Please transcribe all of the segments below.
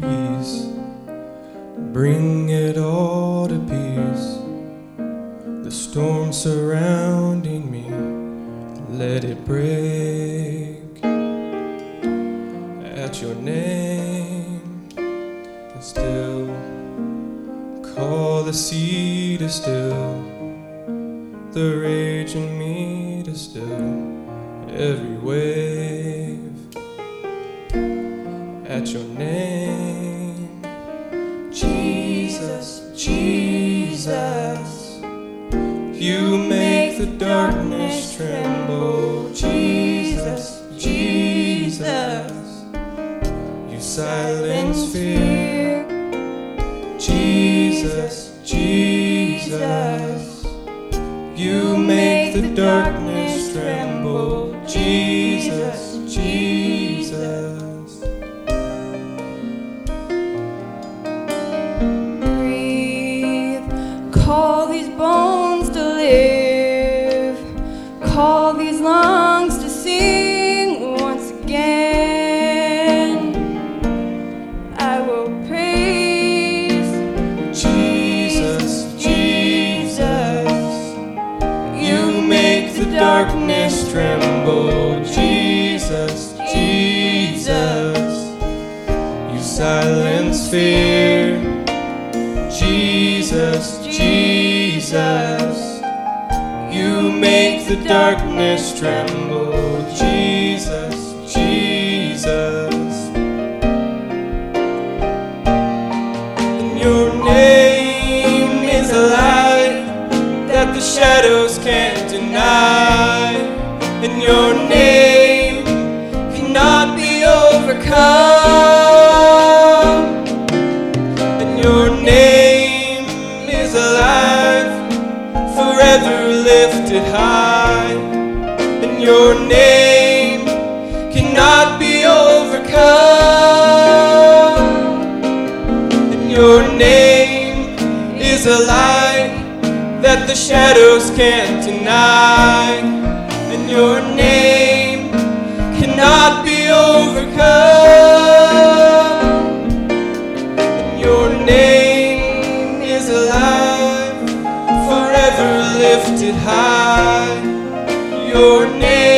peace. Bring it all to peace. The storm surrounding me, let it break. At your name, and still call the sea to still, the rage in me to still every wave. At your name, Jesus, Jesus, you make the darkness tremble. Jesus, Jesus, you silence fear. Jesus, Jesus, you make the darkness tremble. Jesus, Jesus. Darkness tremble. Jesus, Jesus, you silence fear. Jesus, Jesus, you make the darkness tremble. Jesus, Jesus. And your name is a light that the shadows can't. And your name cannot be overcome. And your name is alive, forever lifted high. And your name cannot be overcome. And your name is a light that the shadows can't deny. And your name cannot be overcome. And your name is alive, forever lifted high. Your name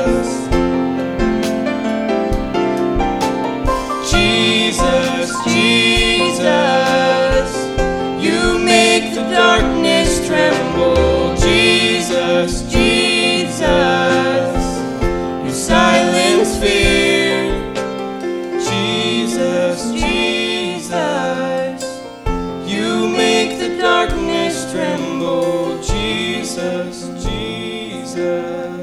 Jesus, Jesus.